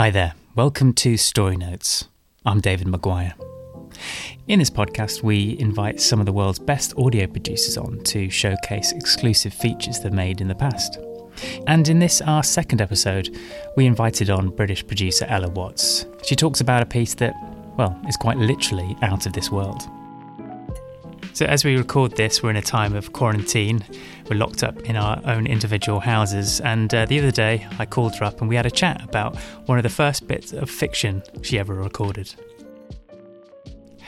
Hi there, welcome to Story Notes. I'm David Maguire. In this podcast, we invite some of the world's best audio producers on to showcase exclusive features they've made in the past. And in this, our second episode, we invited on British producer Ella Watts. She talks about a piece that, well, is quite literally out of this world. So, as we record this, we're in a time of quarantine. We're locked up in our own individual houses. And uh, the other day, I called her up and we had a chat about one of the first bits of fiction she ever recorded.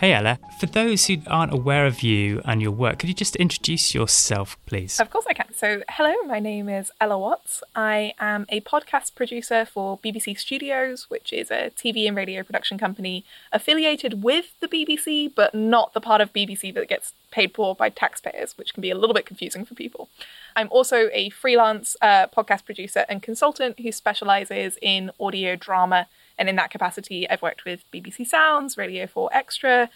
Hey Ella, for those who aren't aware of you and your work, could you just introduce yourself, please? Of course I can. So, hello, my name is Ella Watts. I am a podcast producer for BBC Studios, which is a TV and radio production company affiliated with the BBC, but not the part of BBC that gets paid for by taxpayers, which can be a little bit confusing for people. I'm also a freelance uh, podcast producer and consultant who specializes in audio drama and in that capacity, I've worked with BBC Sounds, Radio 4 Extra,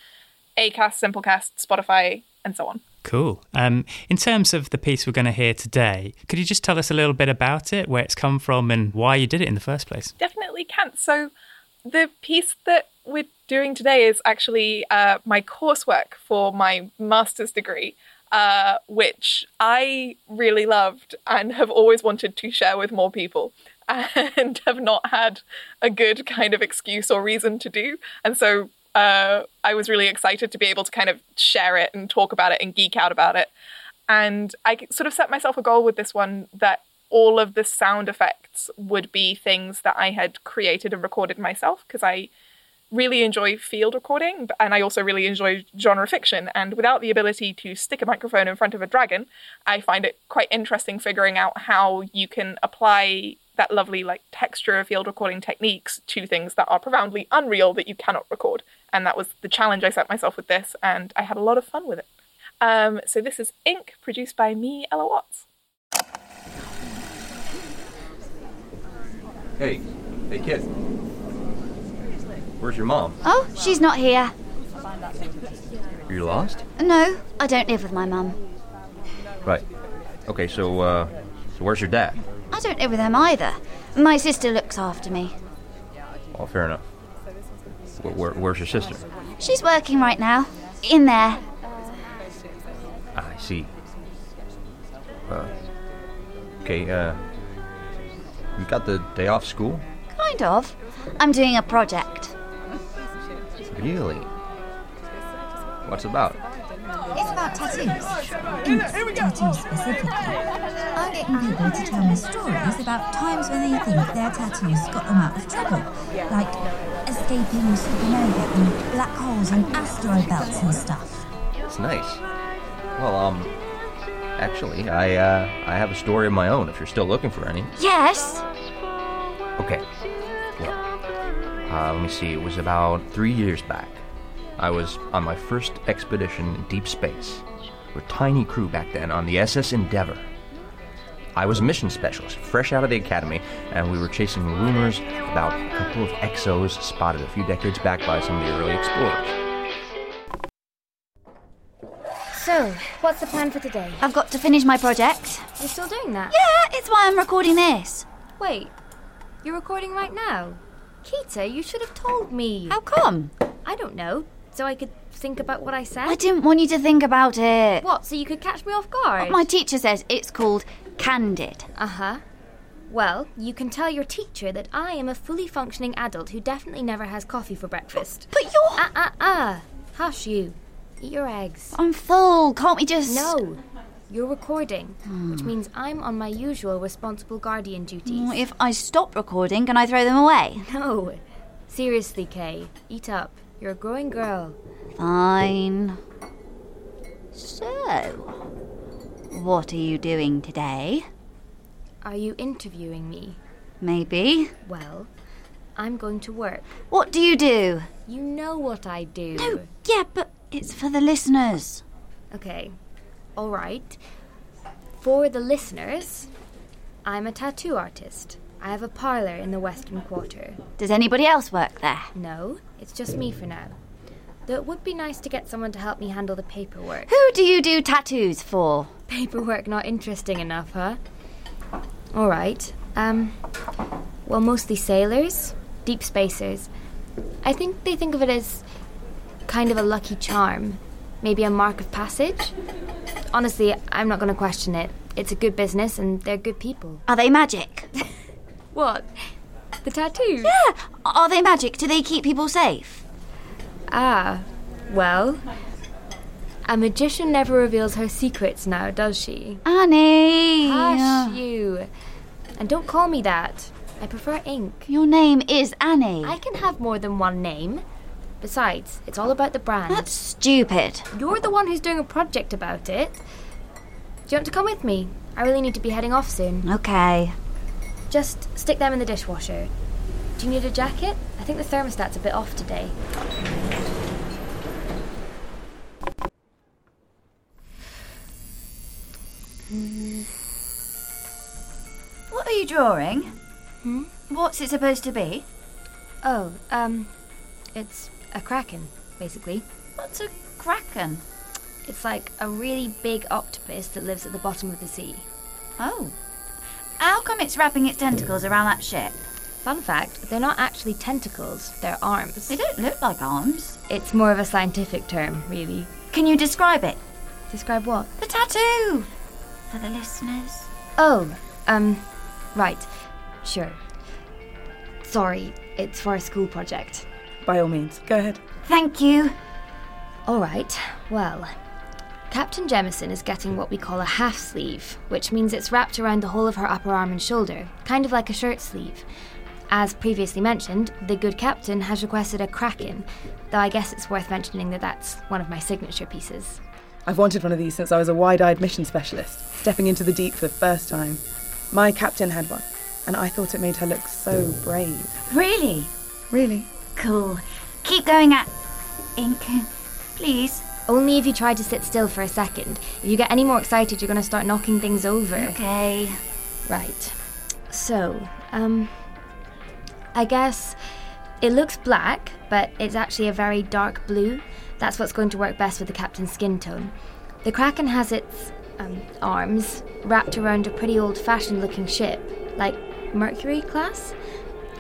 Acast, Simplecast, Spotify, and so on. Cool. Um, in terms of the piece we're going to hear today, could you just tell us a little bit about it, where it's come from, and why you did it in the first place? Definitely can. So, the piece that we're doing today is actually uh, my coursework for my master's degree. Uh, which I really loved and have always wanted to share with more people and have not had a good kind of excuse or reason to do. And so uh, I was really excited to be able to kind of share it and talk about it and geek out about it. And I sort of set myself a goal with this one that all of the sound effects would be things that I had created and recorded myself because I really enjoy field recording and I also really enjoy genre fiction. And without the ability to stick a microphone in front of a dragon, I find it quite interesting figuring out how you can apply that lovely like texture of field recording techniques to things that are profoundly unreal that you cannot record. And that was the challenge I set myself with this, and I had a lot of fun with it. Um, so this is Ink, produced by me, Ella Watts. Hey, hey kid. Where's your mom? Oh, she's not here. You lost? No, I don't live with my mum. Right. Okay, so uh so where's your dad? I don't live with them either. My sister looks after me. Oh, fair enough. Where, where, where's your sister? She's working right now. In there. I see. Uh, okay, uh, you got the day off school? Kind of. I'm doing a project. Really? What's about? It's about tattoos. Ink's tattoos specifically. I'm getting people to tell me stories about times when they think their tattoos got them out of trouble. Like escaping supernova and black holes and asteroid belts and stuff. It's nice. Well, um, actually, I, uh, I have a story of my own if you're still looking for any. Yes? Okay. Well, uh, let me see. It was about three years back. I was on my first expedition in deep space. We're a tiny crew back then on the SS Endeavour. I was a mission specialist, fresh out of the academy, and we were chasing rumors about a couple of exos spotted a few decades back by some of the early explorers. So, what's the plan for today? I've got to finish my project. You're still doing that? Yeah, it's why I'm recording this. Wait, you're recording right now? Kita, you should have told me. How come? I don't know. So I could think about what I said? I didn't want you to think about it. What, so you could catch me off guard? My teacher says it's called candid. Uh huh. Well, you can tell your teacher that I am a fully functioning adult who definitely never has coffee for breakfast. But you're. Ah, ah, ah. Hush, you. Eat your eggs. I'm full. Can't we just. No. You're recording, which means I'm on my usual responsible guardian duties. If I stop recording, can I throw them away? No. Seriously, Kay. Eat up. You're a growing girl. Fine. So, what are you doing today? Are you interviewing me? Maybe. Well, I'm going to work. What do you do? You know what I do. No, yeah, but it's for the listeners. Okay. All right. For the listeners, I'm a tattoo artist. I have a parlor in the Western Quarter. Does anybody else work there? No, it's just me for now. Though it would be nice to get someone to help me handle the paperwork. Who do you do tattoos for? Paperwork not interesting enough, huh? All right. Um, well, mostly sailors, deep spacers. I think they think of it as kind of a lucky charm, maybe a mark of passage. Honestly, I'm not going to question it. It's a good business and they're good people. Are they magic? What? The tattoos? Yeah. Are they magic? Do they keep people safe? Ah, well. A magician never reveals her secrets now, does she? Annie. Hush, you. And don't call me that. I prefer ink. Your name is Annie. I can have more than one name. Besides, it's all about the brand. That's stupid. You're the one who's doing a project about it. Do you want to come with me? I really need to be heading off soon. Okay. Just stick them in the dishwasher. Do you need a jacket? I think the thermostat's a bit off today. What are you drawing? Hmm? What's it supposed to be? Oh, um, it's a kraken, basically. What's a kraken? It's like a really big octopus that lives at the bottom of the sea. Oh. How come it's wrapping its tentacles around that ship? Fun fact, they're not actually tentacles, they're arms. They don't look like arms. It's more of a scientific term, really. Can you describe it? Describe what? The tattoo! For the listeners. Oh, um, right. Sure. Sorry, it's for a school project. By all means, go ahead. Thank you. All right, well, Captain Jemison is getting what we call a half sleeve, which means it's wrapped around the whole of her upper arm and shoulder, kind of like a shirt sleeve. As previously mentioned, the good captain has requested a kraken, though I guess it's worth mentioning that that's one of my signature pieces. I've wanted one of these since I was a wide eyed mission specialist, stepping into the deep for the first time. My captain had one, and I thought it made her look so brave. Really? Really? Cool. Keep going at. Ink. Please. Only if you try to sit still for a second. If you get any more excited, you're going to start knocking things over. Okay. Right. So, um, I guess it looks black, but it's actually a very dark blue. That's what's going to work best with the captain's skin tone. The Kraken has its um, arms wrapped around a pretty old fashioned looking ship, like Mercury class.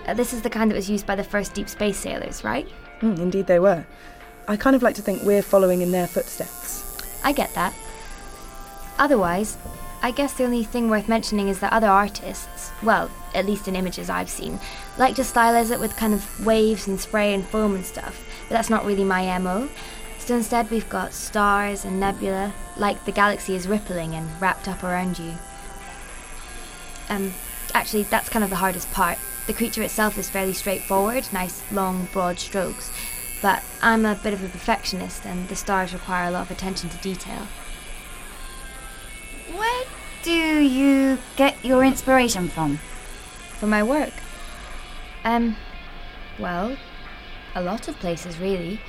Uh, this is the kind that was used by the first deep space sailors, right? Mm, indeed, they were. I kind of like to think we're following in their footsteps. I get that. Otherwise, I guess the only thing worth mentioning is that other artists, well, at least in images I've seen, like to stylize it with kind of waves and spray and foam and stuff, but that's not really my MO. So instead, we've got stars and nebula, like the galaxy is rippling and wrapped up around you. Um, actually, that's kind of the hardest part. The creature itself is fairly straightforward, nice, long, broad strokes. But I'm a bit of a perfectionist, and the stars require a lot of attention to detail. Where do you get your inspiration from? For my work? Um, well, a lot of places, really.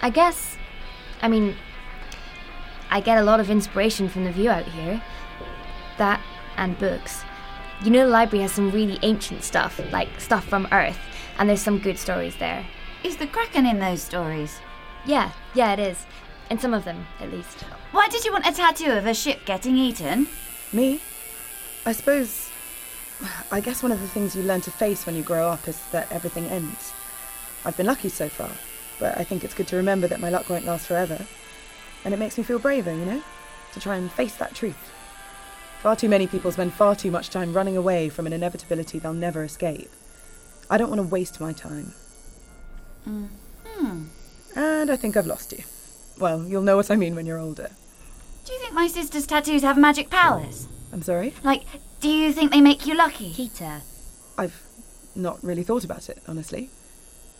I guess, I mean, I get a lot of inspiration from the view out here. That and books. You know, the library has some really ancient stuff, like stuff from Earth, and there's some good stories there. Is the Kraken in those stories? Yeah, yeah, it is. In some of them, at least. Why did you want a tattoo of a ship getting eaten? Me? I suppose. I guess one of the things you learn to face when you grow up is that everything ends. I've been lucky so far, but I think it's good to remember that my luck won't last forever. And it makes me feel braver, you know? To try and face that truth. Far too many people spend far too much time running away from an inevitability they'll never escape. I don't want to waste my time. Hmm. And I think I've lost you. Well, you'll know what I mean when you're older. Do you think my sister's tattoos have magic powers? I'm sorry? Like, do you think they make you lucky? Peter. I've not really thought about it, honestly.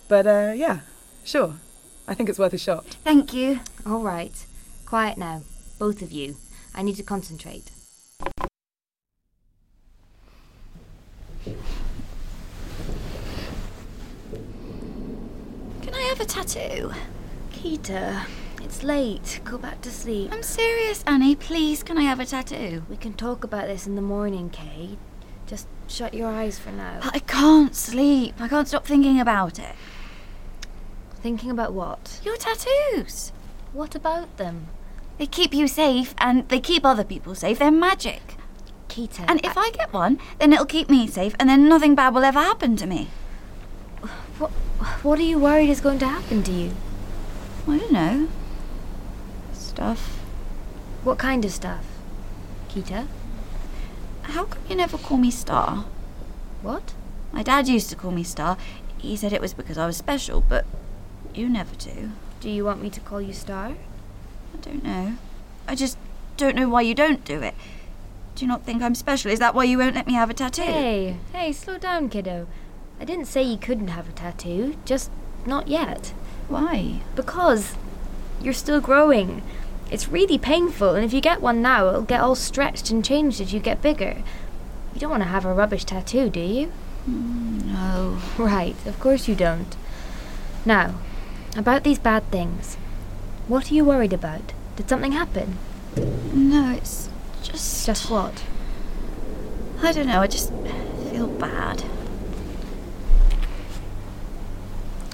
But, uh, yeah, sure. I think it's worth a shot. Thank you. All right. Quiet now. Both of you. I need to concentrate. A tattoo? Keita, it's late. Go back to sleep. I'm serious, Annie. Please, can I have a tattoo? We can talk about this in the morning, Kate. Just shut your eyes for now. But I can't sleep. I can't stop thinking about it. Thinking about what? Your tattoos. What about them? They keep you safe and they keep other people safe. They're magic. Kita. And if I get one, then it'll keep me safe and then nothing bad will ever happen to me. What, what are you worried is going to happen to you? I don't know. Stuff. What kind of stuff? Kita? How come you never call me Star? What? My dad used to call me Star. He said it was because I was special, but you never do. Do you want me to call you Star? I don't know. I just don't know why you don't do it. Do you not think I'm special? Is that why you won't let me have a tattoo? Hey, hey, slow down, kiddo. I didn't say you couldn't have a tattoo, just not yet. Why? Because you're still growing. It's really painful, and if you get one now, it'll get all stretched and changed as you get bigger. You don't want to have a rubbish tattoo, do you? Mm, no. Right, of course you don't. Now, about these bad things. What are you worried about? Did something happen? No, it's just. Just what? I don't know, I just feel bad.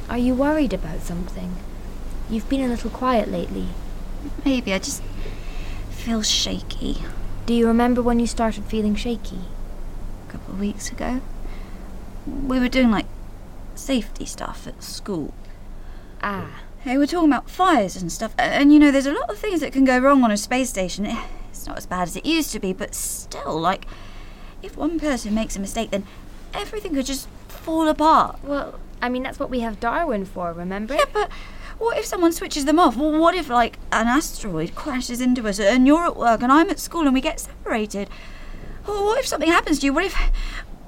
Are you worried about something? You've been a little quiet lately. Maybe I just feel shaky. Do you remember when you started feeling shaky? A couple of weeks ago. We were doing like safety stuff at school. Ah, They were talking about fires and stuff, and you know, there's a lot of things that can go wrong on a space station. Eh, It's not as bad as it used to be, but still, like, if one person makes a mistake, then everything could just fall apart. well, I mean, that's what we have Darwin for, remember? Yeah, but what if someone switches them off? Well, what if, like, an asteroid crashes into us and you're at work and I'm at school and we get separated? Or what if something happens to you? What if.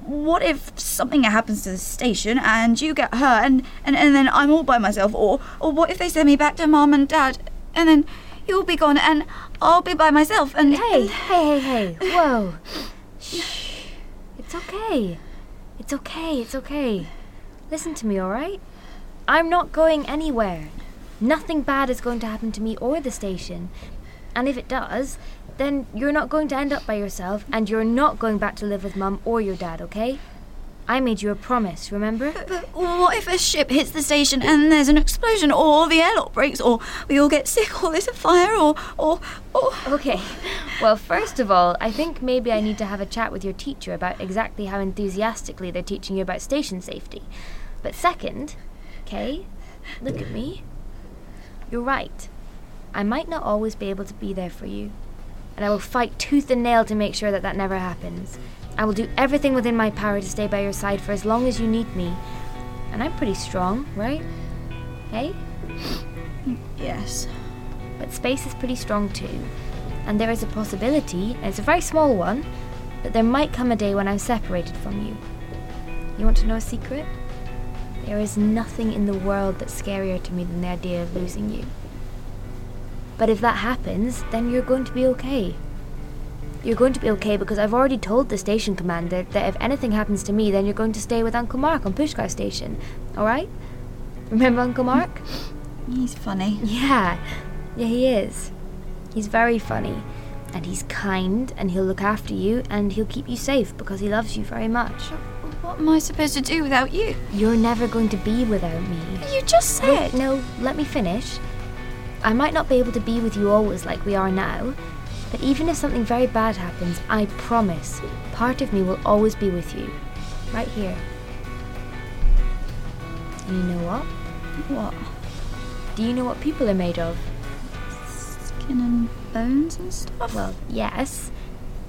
What if something happens to the station and you get hurt and, and, and then I'm all by myself? Or, or what if they send me back to mum and dad and then you'll be gone and I'll be by myself and. Hey, and- hey, hey, hey. Whoa. Shh. It's okay. It's okay, it's okay. Listen to me, alright? I'm not going anywhere. Nothing bad is going to happen to me or the station. And if it does, then you're not going to end up by yourself and you're not going back to live with mum or your dad, okay? I made you a promise, remember? But what if a ship hits the station and there's an explosion, or the airlock breaks, or we all get sick, or there's a fire, or or or? Okay. Well, first of all, I think maybe I need to have a chat with your teacher about exactly how enthusiastically they're teaching you about station safety. But second, okay, look at me. You're right. I might not always be able to be there for you. And I will fight tooth and nail to make sure that that never happens. I will do everything within my power to stay by your side for as long as you need me. And I'm pretty strong, right? Hey? Mm, yes. but space is pretty strong too. And there is a possibility, and it's a very small one, that there might come a day when I'm separated from you. You want to know a secret? There is nothing in the world that's scarier to me than the idea of losing you. But if that happens, then you're going to be okay. You're going to be okay because I've already told the station commander that if anything happens to me, then you're going to stay with Uncle Mark on Pushkar Station. Alright? Remember Uncle Mark? He's funny. Yeah, yeah, he is. He's very funny, and he's kind, and he'll look after you, and he'll keep you safe because he loves you very much. What am I supposed to do without you? You're never going to be without me. You just Wait, said. no, let me finish. I might not be able to be with you always like we are now, but even if something very bad happens, I promise, part of me will always be with you. Right here. And you know what? What? Do you know what people are made of? Skin and bones and stuff. Well, yes,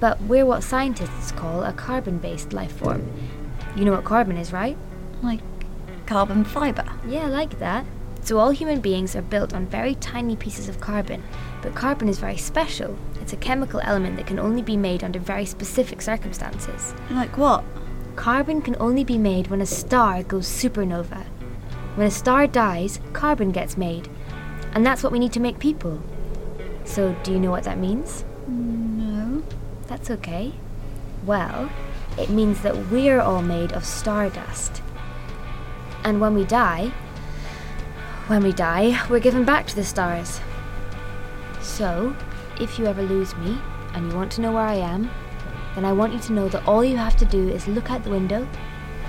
but we're what scientists call a carbon based life form. You know what carbon is, right? like carbon fiber. Yeah, like that. So all human beings are built on very tiny pieces of carbon, but carbon is very special. It's a chemical element that can only be made under very specific circumstances. Like what? Carbon can only be made when a star goes supernova. When a star dies, carbon gets made, and that's what we need to make people. So, do you know what that means? No. That's okay. Well, it means that we're all made of stardust. And when we die, when we die, we're given back to the stars. So, if you ever lose me and you want to know where I am, then I want you to know that all you have to do is look out the window,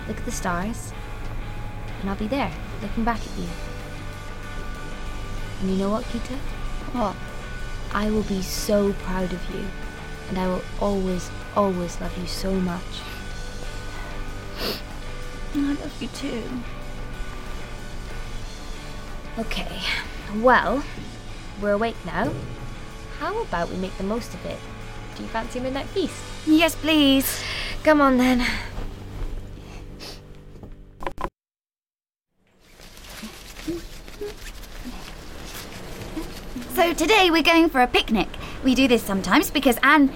look at the stars, and I'll be there, looking back at you. And you know what, Kita? What? I will be so proud of you. and I will always, always love you so much. I love you too. Okay, well, we're awake now. How about we make the most of it? Do you fancy a midnight feast? Yes, please. Come on then. So today we're going for a picnic. We do this sometimes because Anne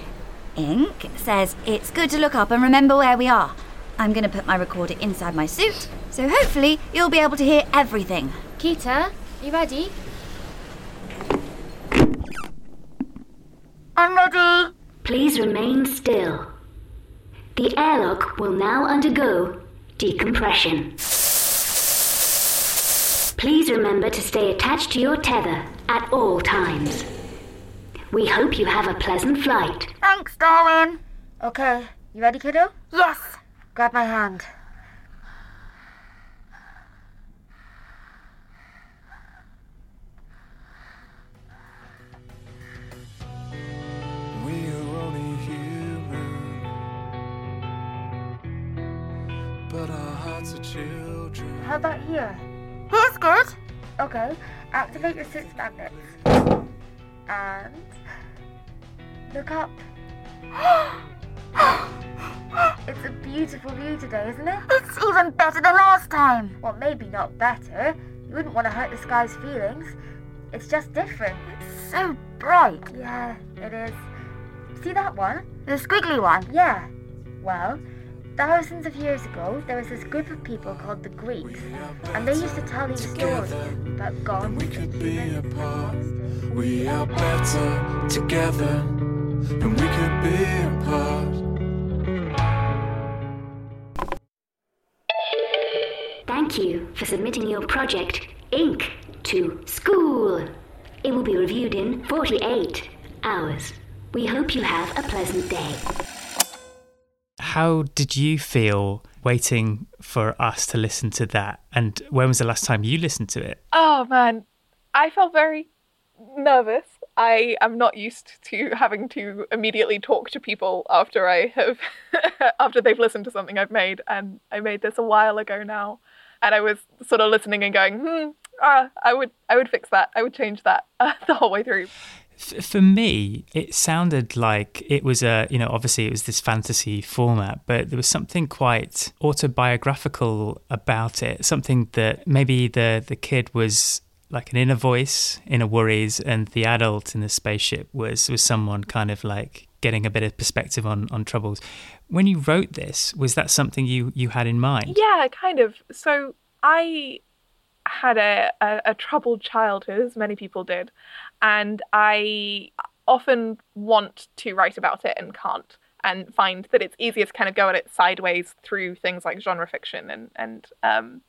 Ink says it's good to look up and remember where we are. I'm going to put my recorder inside my suit, so hopefully you'll be able to hear everything. Kita, are you ready? I'm ready. Please remain still. The airlock will now undergo decompression. Please remember to stay attached to your tether at all times. We hope you have a pleasant flight. Thanks, Darwin. Okay, you ready, kiddo? Yes. Grab my hand. How about here? Oh, Here's good. Okay, activate your six magnets. And look up. it's a beautiful view today, isn't it? It's even better than last time. Well, maybe not better. You wouldn't want to hurt the sky's feelings. It's just different. It's so bright. Yeah, it is. See that one? The squiggly one. Yeah. Well, thousands of years ago, there was this group of people called the Greeks, and they used to tell these stories about gods We and could be humans and apart. We are better together, and we could be apart. Thank you for submitting your project, Ink, to school. It will be reviewed in 48 hours. We hope you have a pleasant day. How did you feel waiting for us to listen to that? And when was the last time you listened to it? Oh man, I felt very nervous. I am not used to having to immediately talk to people after I have after they've listened to something I've made, and I made this a while ago now, and I was sort of listening and going, hmm, ah, I would I would fix that, I would change that uh, the whole way through. For me, it sounded like it was a, you know, obviously it was this fantasy format, but there was something quite autobiographical about it. Something that maybe the the kid was like an inner voice, inner worries, and the adult in the spaceship was was someone kind of like getting a bit of perspective on on troubles. When you wrote this, was that something you you had in mind? Yeah, kind of. So I had a, a, a troubled childhood, as many people did, and I often want to write about it and can't, and find that it's easier to kind of go at it sideways through things like genre fiction and and um,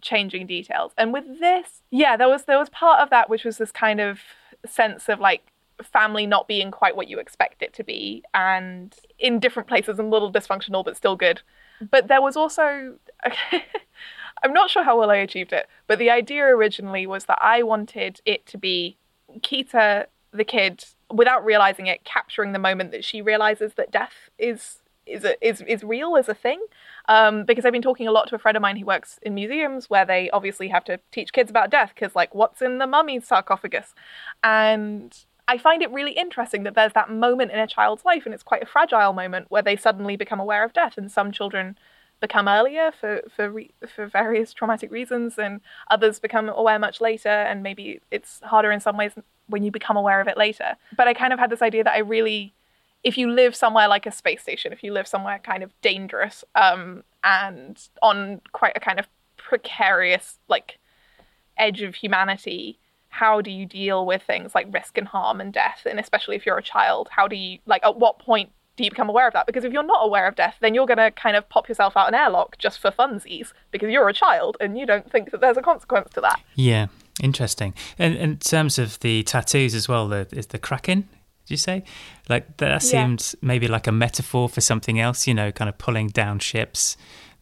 changing details. And with this, yeah, there was there was part of that which was this kind of sense of like family not being quite what you expect it to be, and in different places and a little dysfunctional but still good. But there was also Okay, I'm not sure how well I achieved it, but the idea originally was that I wanted it to be Kita, the kid, without realizing it, capturing the moment that she realizes that death is is a, is is real as a thing. Um, because I've been talking a lot to a friend of mine who works in museums where they obviously have to teach kids about death because like what's in the mummy's sarcophagus, and I find it really interesting that there's that moment in a child's life, and it's quite a fragile moment where they suddenly become aware of death, and some children become earlier for for re- for various traumatic reasons, and others become aware much later, and maybe it's harder in some ways when you become aware of it later. But I kind of had this idea that I really, if you live somewhere like a space station, if you live somewhere kind of dangerous, um, and on quite a kind of precarious like edge of humanity, how do you deal with things like risk and harm and death? And especially if you're a child, how do you like at what point do you become aware of that? Because if you're not aware of death, then you're going to kind of pop yourself out an airlock just for funsies because you're a child and you don't think that there's a consequence to that. Yeah, interesting. And, and in terms of the tattoos as well, the, is the kraken? Did you say? Like that seemed maybe like a metaphor for something else. You know, kind of pulling down ships.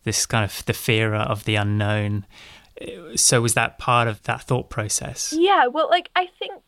This kind of the fear of the unknown. So was that part of that thought process? Yeah, well, like I think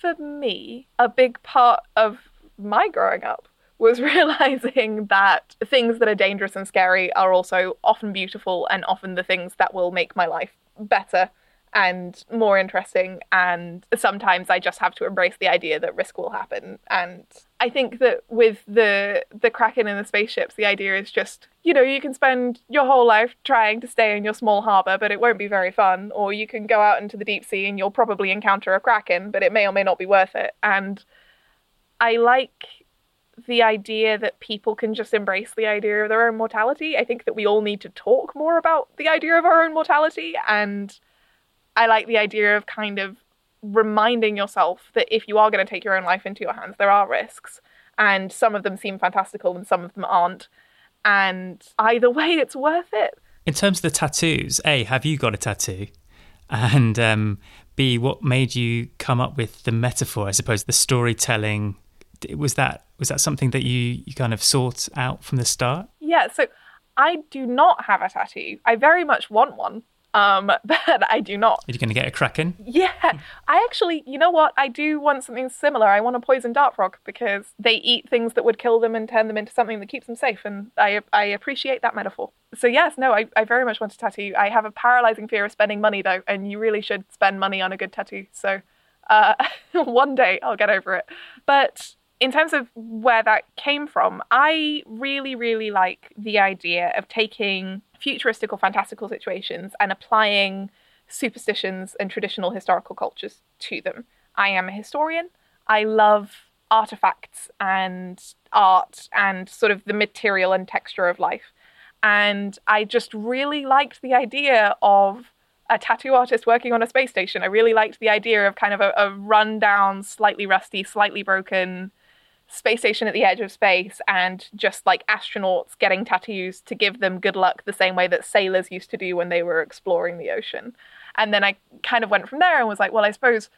for me, a big part of my growing up was realizing that things that are dangerous and scary are also often beautiful and often the things that will make my life better and more interesting. And sometimes I just have to embrace the idea that risk will happen. And I think that with the the Kraken and the spaceships the idea is just you know you can spend your whole life trying to stay in your small harbor but it won't be very fun. Or you can go out into the deep sea and you'll probably encounter a Kraken but it may or may not be worth it. And I like the idea that people can just embrace the idea of their own mortality. I think that we all need to talk more about the idea of our own mortality. And I like the idea of kind of reminding yourself that if you are going to take your own life into your hands, there are risks. And some of them seem fantastical and some of them aren't. And either way, it's worth it. In terms of the tattoos, A, have you got a tattoo? And um, B, what made you come up with the metaphor, I suppose, the storytelling was that was that something that you you kind of sought out from the start? Yeah, so I do not have a tattoo. I very much want one. Um, but I do not. Are you going to get a kraken? Yeah, I actually, you know what? I do want something similar. I want a poison dart frog because they eat things that would kill them and turn them into something that keeps them safe, and I I appreciate that metaphor. So yes, no, I, I very much want a tattoo. I have a paralyzing fear of spending money though, and you really should spend money on a good tattoo. So uh, one day I'll get over it. But in terms of where that came from, I really, really like the idea of taking futuristic or fantastical situations and applying superstitions and traditional historical cultures to them. I am a historian. I love artifacts and art and sort of the material and texture of life. And I just really liked the idea of a tattoo artist working on a space station. I really liked the idea of kind of a, a rundown, slightly rusty, slightly broken space station at the edge of space and just like astronauts getting tattoos to give them good luck the same way that sailors used to do when they were exploring the ocean. And then I kind of went from there and was like, well, I suppose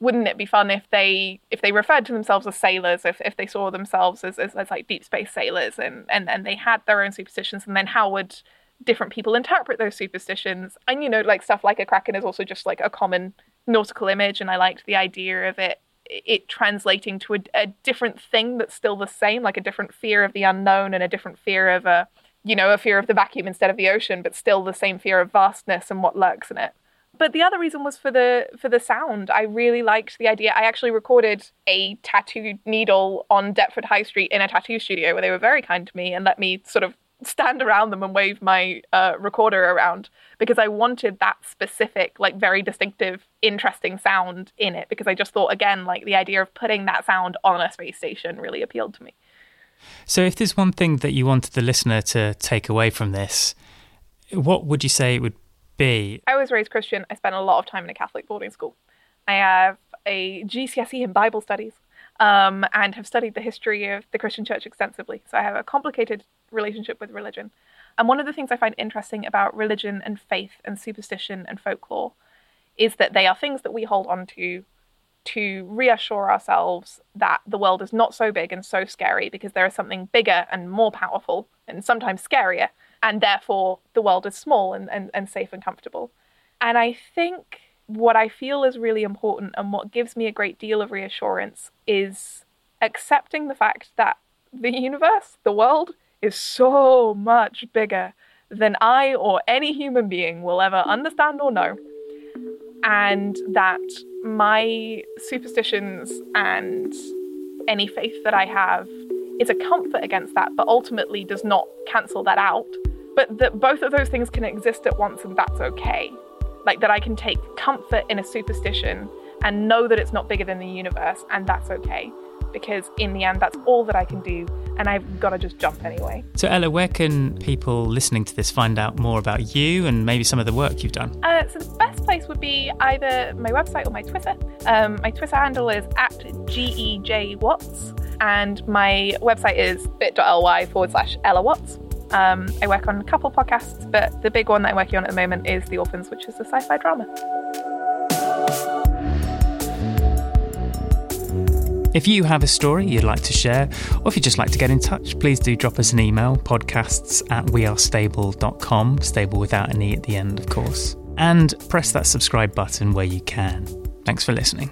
wouldn't it be fun if they if they referred to themselves as sailors, if, if they saw themselves as, as, as like deep space sailors and, and, and they had their own superstitions and then how would different people interpret those superstitions? And you know, like stuff like a kraken is also just like a common nautical image and I liked the idea of it it translating to a, a, different thing that's still the same, like a different fear of the unknown and a different fear of a, you know, a fear of the vacuum instead of the ocean, but still the same fear of vastness and what lurks in it. But the other reason was for the for the sound. I really liked the idea. I actually recorded a tattooed needle on Deptford High Street in a tattoo studio where they were very kind to me and let me sort of stand around them and wave my uh, recorder around because I wanted that specific, like very distinctive, interesting sound in it because I just thought, again, like the idea of putting that sound on a space station really appealed to me. So, if there's one thing that you wanted the listener to take away from this, what would you say it would be? I was raised Christian. I spent a lot of time in a Catholic boarding school. I have a GCSE in Bible studies um, and have studied the history of the Christian church extensively. So I have a complicated relationship with religion. And one of the things I find interesting about religion and faith and superstition and folklore is that they are things that we hold on to to reassure ourselves that the world is not so big and so scary because there is something bigger and more powerful and sometimes scarier, and therefore the world is small and, and, and safe and comfortable. And I think what I feel is really important and what gives me a great deal of reassurance is accepting the fact that the universe, the world, is so much bigger than I or any human being will ever understand or know. And that my superstitions and any faith that I have is a comfort against that, but ultimately does not cancel that out. But that both of those things can exist at once, and that's okay. Like that I can take comfort in a superstition and know that it's not bigger than the universe, and that's okay. Because in the end, that's all that I can do, and I've got to just jump anyway. So, Ella, where can people listening to this find out more about you and maybe some of the work you've done? Uh, so, the best place would be either my website or my Twitter. Um, my Twitter handle is at GEJWatts, and my website is bit.ly forward slash Ella Watts. Um, I work on a couple podcasts, but the big one that I'm working on at the moment is The Orphans, which is a sci fi drama. If you have a story you'd like to share, or if you'd just like to get in touch, please do drop us an email podcasts at wearestabl.com, stable without an E at the end, of course. And press that subscribe button where you can. Thanks for listening.